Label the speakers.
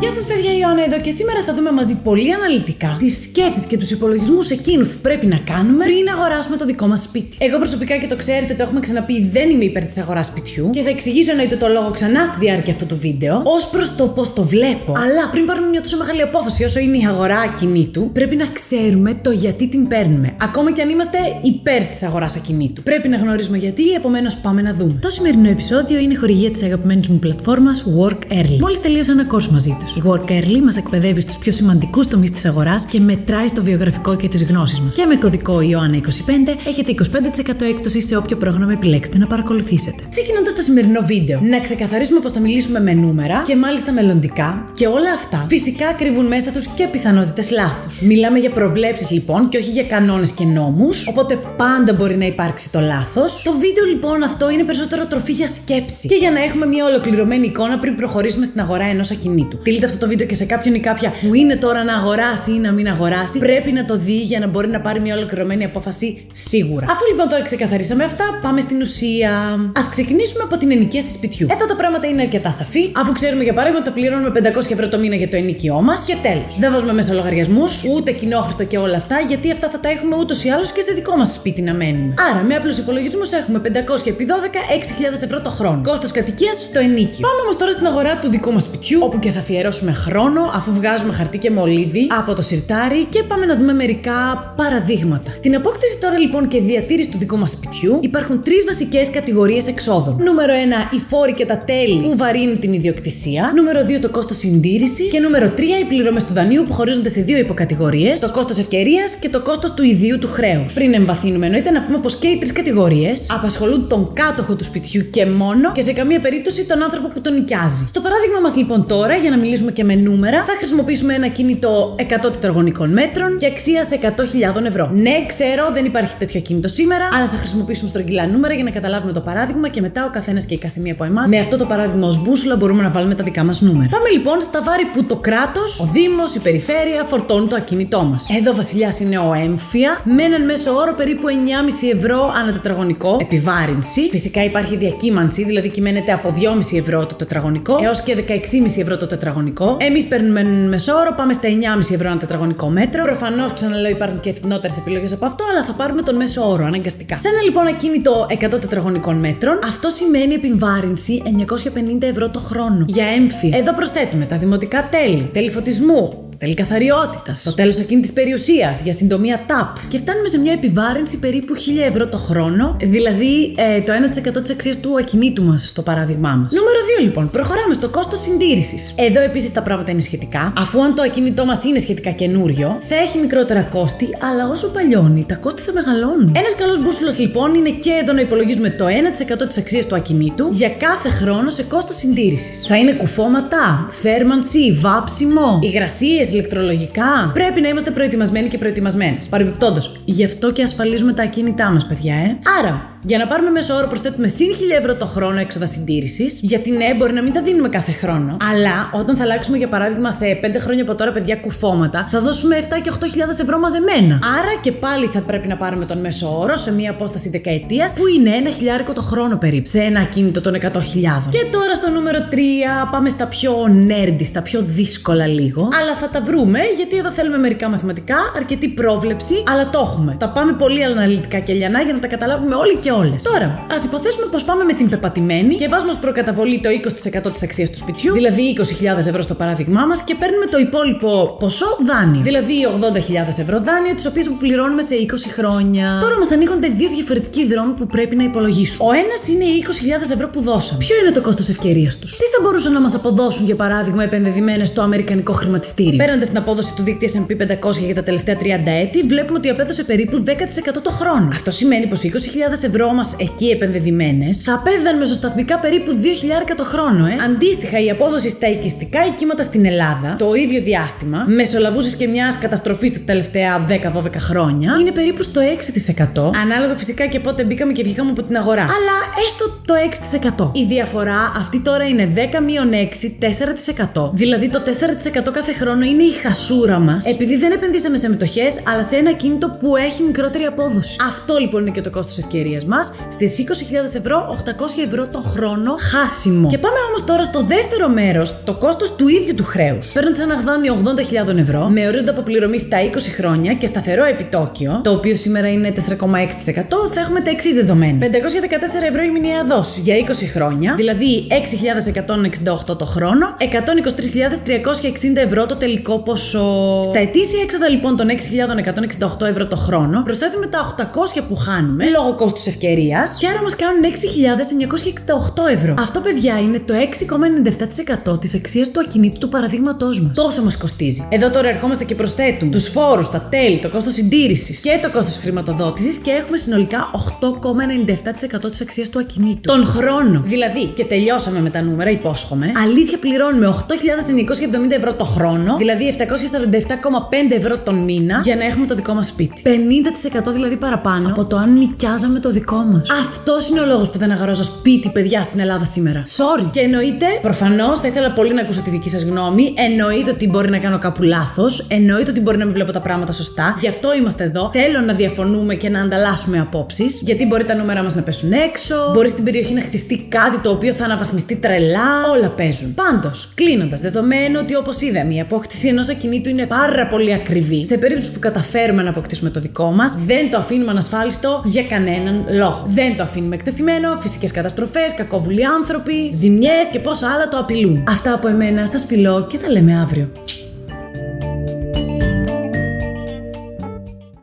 Speaker 1: Γεια σας, παιδιά, Ιωάννα εδώ και σήμερα θα δούμε μαζί πολύ αναλυτικά τις σκέψεις και τους υπολογισμούς εκείνους που πρέπει να κάνουμε πριν αγοράσουμε το δικό μας σπίτι. Εγώ προσωπικά και το ξέρετε, το έχουμε ξαναπεί, δεν είμαι υπέρ της αγοράς σπιτιού και θα εξηγήσω εννοείται το λόγο ξανά στη διάρκεια αυτού του βίντεο ως προς το πώς το βλέπω. Αλλά πριν πάρουμε μια τόσο μεγάλη απόφαση όσο είναι η αγορά ακινήτου, πρέπει να ξέρουμε το γιατί την παίρνουμε. Ακόμα και αν είμαστε υπέρ της αγοράς ακινήτου. Πρέπει να γνωρίζουμε γιατί, επομένως πάμε να δούμε. Το σημερινό επεισόδιο είναι χορηγία της αγαπημένης μου πλατφόρμας Work Early. Μόλις τελείωσα ένα course μαζί τους. Η Work Early μας εκπαιδεύει στους πιο σημαντικούς τομείς της αγοράς και μετράει στο βιογραφικό και τις γνώσεις μας. Και με κωδικό Ιωάννα25 έχετε 25% έκπτωση σε όποιο πρόγραμμα επιλέξετε να παρακολουθήσετε. Ξεκινώντας το σημερινό βίντεο, να ξεκαθαρίσουμε πως θα μιλήσουμε με νούμερα και μάλιστα μελλοντικά και όλα αυτά φυσικά κρύβουν μέσα τους και πιθανότητες λάθους. Μιλάμε για προβλέψεις λοιπόν και όχι για κανόνες και νόμους, οπότε πάντα μπορεί να υπάρξει το λάθος. Το βίντεο λοιπόν αυτό είναι περισσότερο τροφή για σκέψη και για να έχουμε μια ολοκληρωμένη εικόνα πριν προχωρήσουμε στην αγορά ενός ακινήτου στείλετε αυτό το βίντεο και σε κάποιον ή κάποια που είναι τώρα να αγοράσει ή να μην αγοράσει, πρέπει να το δει για να μπορεί να πάρει μια ολοκληρωμένη απόφαση σίγουρα. Αφού λοιπόν τώρα ξεκαθαρίσαμε αυτά, πάμε στην ουσία. Α ξεκινήσουμε από την ενοικίαση σπιτιού. Εδώ τα πράγματα είναι αρκετά σαφή, αφού ξέρουμε για παράδειγμα ότι πληρώνουμε 500 ευρώ το μήνα για το ενοικιό μας και τέλος. Δεν βάζουμε μέσα λογαριασμούς, ούτε κοινόχρηστα και όλα αυτά, γιατί αυτά θα τα έχουμε ούτως ή άλλως και σε δικό μας σπίτι να μένουμε. Άρα με απλούς υπολογισμούς έχουμε 500 επί 12, 6.000 ευρώ το χρόνο. Κόστος κατοικίας στο ενίκιο. Πάμε όμως τώρα στην αγορά του δικού μας σπιτιού, όπου και θα αφιερώσουμε αφιερώσουμε χρόνο αφού βγάζουμε χαρτί και μολύβι από το σιρτάρι και πάμε να δούμε μερικά παραδείγματα. Στην απόκτηση τώρα λοιπόν και διατήρηση του δικού μας σπιτιού υπάρχουν τρεις βασικές κατηγορίες εξόδων. Νούμερο 1 οι φόροι και τα τέλη που βαρύνουν την ιδιοκτησία. Νούμερο 2 το κόστος συντήρησης. Και νούμερο 3 οι πληρωμές του δανείου που χωρίζονται σε δύο υποκατηγορίες. Το κόστος ευκαιρίας και το κόστος του ιδίου του χρέους. Πριν εμβαθύνουμε, εννοείται να πούμε πως και οι τρεις κατηγορίες απασχολούν τον κάτοχο του σπιτιού και μόνο και σε καμία περίπτωση τον άνθρωπο που τον νοικιάζει. Στο παράδειγμα μας λοιπόν τώρα, για να μιλήσουμε και με νούμερα, θα χρησιμοποιήσουμε ένα κινητό 100 τετραγωνικών μέτρων και αξίας 100.000 ευρώ. Ναι, ξέρω, δεν υπάρχει τέτοιο κινητό σήμερα, αλλά θα χρησιμοποιήσουμε στρογγυλά νούμερα για να καταλάβουμε το παράδειγμα και μετά ο καθένας και η καθεμία από εμάς με αυτό το παράδειγμα ως μπούσουλα μπορούμε να βάλουμε τα δικά μας νούμερα. Πάμε λοιπόν στα βάρη που το κράτος, ο Δήμος, η περιφέρεια φορτώνουν το ακίνητό μας. Εδώ βασιλιάς είναι ο έμφυα, με έναν μέσο όρο περίπου 9,5 ευρώ ανά τετραγωνικό επιβάρυνση. Φυσικά υπάρχει διακύμανση, δηλαδή κυμαίνεται από 2,5 ευρώ το τετραγωνικό έως και 16,5 ευρώ το τετραγωνικό τετραγωνικό. Εμείς παίρνουμε μεσόωρο, πάμε στα 9,5 ευρώ ένα τετραγωνικό μέτρο. Προφανώς, ξαναλέω, υπάρχουν και φθηνότερε επιλογές από αυτό, αλλά θα πάρουμε τον μέσο όρο αναγκαστικά. Σε ένα λοιπόν ακίνητο 100 τετραγωνικών μέτρων, αυτό σημαίνει επιβάρυνση 950 ευρώ το χρόνο. Για έμφυ. Εδώ προσθέτουμε τα δημοτικά τέλη, τέλη φωτισμού, Θέλει καθαριότητα. Το τέλος εκείνης της περιουσίας για συντομία TAP. Και φτάνουμε σε μια επιβάρυνση περίπου 1000 ευρώ το χρόνο, δηλαδή ε, το 1% της αξίας του ακινήτου μας, στο παράδειγμά μας. Νούμερο 2 λοιπόν, προχωράμε στο κόστος συντήρησης. Εδώ επίσης τα πράγματα είναι σχετικά. Αφού αν το ακίνητό μας είναι σχετικά καινούριο, θα έχει μικρότερα κόστη, αλλά όσο παλιώνει, τα κόστη θα μεγαλώνουν. Ένας καλός μπούσουλο λοιπόν είναι και εδώ να υπολογίζουμε το 1% της αξίας του ακινήτου για κάθε χρόνο σε κόστος συντήρησης. Θα είναι κουφώματα, θέρμανση, βάψιμο, υγρασίες, ηλεκτρολογικά; Πρέπει να είμαστε προετοιμασμένοι και προετοιμασμένες. Παρεμπιπτόντως, γι' αυτό και ασφαλίζουμε τα ακίνητά μας, παιδιά, ε. Άρα, για να πάρουμε μέσο όρο προσθέτουμε συν 1000 ευρώ το χρόνο έξοδα συντήρηση, γιατί ναι, μπορεί να μην τα δίνουμε κάθε χρόνο. Αλλά όταν θα αλλάξουμε για παράδειγμα σε 5 χρόνια από τώρα παιδιά κουφώματα, θα δώσουμε 7 και 8.000 ευρώ μαζεμένα. Άρα και πάλι θα πρέπει να πάρουμε τον μέσο όρο σε μία απόσταση δεκαετίας που είναι ένα χιλιάρικο το χρόνο περίπου. Σε ένα ακίνητο των 100.000. Και τώρα στο νούμερο 3 πάμε στα πιο nerdy, στα πιο δύσκολα λίγο. Αλλά θα τα βρούμε γιατί εδώ θέλουμε μερικά μαθηματικά, αρκετή πρόβλεψη, αλλά το έχουμε. Τα πάμε πολύ αναλυτικά και λιανά για να τα καταλάβουμε όλοι και όλες. Τώρα, ας υποθέσουμε πως πάμε με την πεπατημένη και βάζουμε ως προκαταβολή το 20% της αξίας του σπιτιού, δηλαδή 20.000 ευρώ στο παράδειγμά μας, και παίρνουμε το υπόλοιπο ποσό δάνειο, δηλαδή 80.000 ευρώ δάνειο, τις οποίες πληρώνουμε σε 20 χρόνια. Τώρα μας ανοίγονται δύο διαφορετικοί δρόμοι που πρέπει να υπολογίσουμε. Ο ένας είναι οι 20.000 ευρώ που δώσαμε. Ποιο είναι το κόστος ευκαιρίας τους; Τι θα μπορούσαν να μας αποδώσουν, για παράδειγμα, επενδυμένε στο αμερικανικό χρηματιστήριο; Παίρνοντα την απόδοση του δίκτυα SP 500 για τα τελευταία 30 έτη, βλέπουμε ότι απέδωσε περίπου 10% το χρόνο. Αυτό σημαίνει πως 20.000 ευρώ ευρώ μα εκεί επενδεδημένες θα απέδιδαν μεσοσταθμικά περίπου 2.000 το χρόνο, ε. Αντίστοιχα, η απόδοση στα οικιστικά οικήματα στην Ελλάδα το ίδιο διάστημα, μεσολαβούσες και μιας καταστροφής τα τελευταία 10-12 χρόνια, είναι περίπου στο 6%. Ανάλογα φυσικά και πότε μπήκαμε και βγήκαμε από την αγορά. Αλλά έστω το 6%. Η διαφορά αυτή τώρα είναι 10 6, 4%. Δηλαδή το 4% κάθε χρόνο είναι η χασούρα μας, επειδή δεν επενδύσαμε σε μετοχές, αλλά σε ένα κίνητο που έχει μικρότερη απόδοση. Αυτό λοιπόν είναι και το κόστος ευκαιρίας μας στις 20.000 ευρώ, 800 ευρώ το χρόνο χάσιμο. Και πάμε όμως τώρα στο δεύτερο μέρος, το κόστος του ίδιου του χρέους. Παίρνοντας ένα γδάνειο 80.000 ευρώ, με ορίζοντα αποπληρωμή στα 20 χρόνια και σταθερό επιτόκιο, το οποίο σήμερα είναι 4,6%, θα έχουμε τα εξής δεδομένα. 514 ευρώ η μηνιαία δόση για 20 χρόνια, δηλαδή 6.168 το χρόνο, 123.360 ευρώ το τελικό ποσό. Στα ετήσια έξοδα λοιπόν των 6.168 ευρώ το χρόνο, προσθέτουμε τα 800 που χάνουμε λόγω κόστους ευκαιρίας και άρα μας κάνουν 6.968 ευρώ. Αυτό, παιδιά, είναι το 6,97% της αξίας του ακινήτου του παραδείγματός μας. Τόσο μας κοστίζει. Εδώ τώρα ερχόμαστε και προσθέτουμε τους φόρους, τα τέλη, το κόστος συντήρησης και το κόστος χρηματοδότησης και έχουμε συνολικά 8,97% της αξίας του ακινήτου. Τον χρόνο. Δηλαδή, και τελειώσαμε με τα νούμερα, υπόσχομαι. Αλήθεια πληρώνουμε 8.970 ευρώ το χρόνο, δηλαδή 747,5 ευρώ τον μήνα, για να έχουμε το δικό μας σπίτι. 50% δηλαδή παραπάνω από το αν νοικιάζαμε το δικό μας. Αυτός είναι ο λόγος που δεν αγοράζω σπίτι, παιδιά, στην Ελλάδα σήμερα. Sorry. Και εννοείται, προφανώς θα ήθελα πολύ να ακούσω τη δική σας γνώμη. Εννοείται ότι μπορεί να κάνω κάπου λάθος. Εννοείται ότι μπορεί να μην βλέπω τα πράγματα σωστά. Γι' αυτό είμαστε εδώ. Θέλω να διαφωνούμε και να ανταλλάσσουμε απόψεις. Γιατί μπορεί τα νούμερα μας να πέσουν έξω. Μπορεί στην περιοχή να χτιστεί κάτι το οποίο θα αναβαθμιστεί τρελά. Όλα παίζουν. Πάντως, κλείνοντας, δεδομένου ότι όπως είδαμε η απόκτηση ενός ακινήτου είναι πάρα πολύ ακριβή. Σε περίπτωση που καταφέρουμε να αποκτήσουμε το δικό μας, δεν το αφήνουμε ανασφάλιστο για κανέναν λόγο. Δεν το αφήνουμε εκτεθειμένο, φυσικές καταστροφές, κακόβουλοι άνθρωποι, ζημιές και πόσα άλλα το απειλούν. Αυτά από εμένα, σας φιλώ και τα λέμε αύριο.